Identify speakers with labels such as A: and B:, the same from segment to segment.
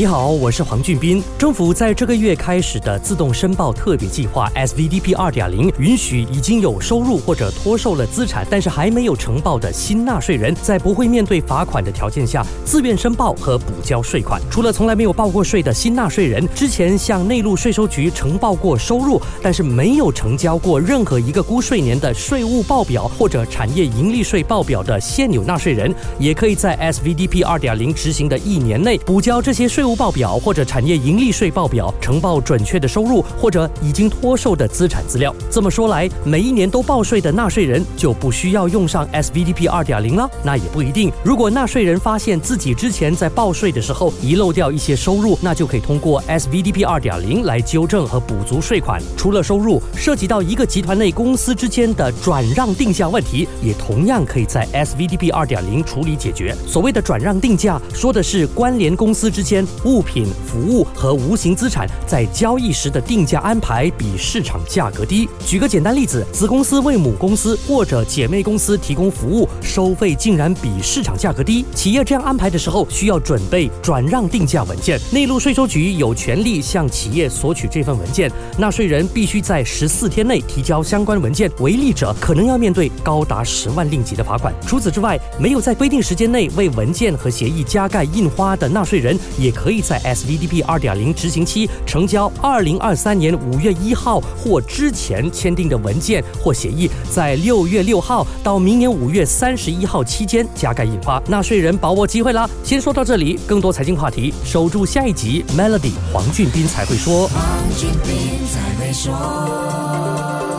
A: 你好，我是黄俊斌。政府在这个月开始的自动申报特别计划 SVDP 二点零，允许已经有收入或者脱售了资产，但是还没有呈报的新纳税人，在不会面对罚款的条件下，自愿申报和补交税款。除了从来没有报过税的新纳税人，之前向内陆税收局呈报过收入，但是没有成交过任何一个估税年的税务报表或者产业盈利税报表的现有纳税人，也可以在 SVDP 二点零执行的一年内补交这些税务。报表或者产业盈利税报表呈报准确的收入或者已经脱售的资产资料。这么说来，每一年都报税的纳税人就不需要用上 SVDP 二点零了？那也不一定。如果纳税人发现自己之前在报税的时候遗漏掉一些收入，那就可以通过 SVDP 二点零来纠正和补足税款。除了收入，涉及到一个集团内公司之间的转让定价问题，也同样可以在 SVDP 二点零处理解决。所谓的转让定价，说的是关联公司之间。物品、服务和无形资产在交易时的定价安排比市场价格低。举个简单例子，子公司为母公司或者姐妹公司提供服务，收费竟然比市场价格低。企业这样安排的时候，需要准备转让定价文件。内陆税收局有权利向企业索取这份文件，纳税人必须在十四天内提交相关文件，违例者可能要面对高达十万令吉的罚款。除此之外，没有在规定时间内为文件和协议加盖印花的纳税人，也可以。在 SVDP 二点零执行期成交二零二三年五月一号或之前签订的文件或协议，在六月六号到明年五月三十一号期间加盖印花，纳税人把握机会啦！先说到这里，更多财经话题，守住下一集 Melody 黄俊斌才会说。
B: 黄俊斌才会说。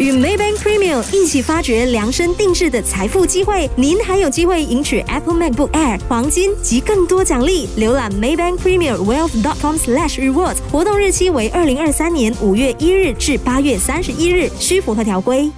C: 与 Maybank Premium 一起发掘量身定制的财富机会，您还有机会赢取 Apple MacBook Air、黄金及更多奖励。浏览 Maybank Premium Wealth. dot com slash rewards 活动日期为二零二三年五月一日至八月三十一日，需符合条规。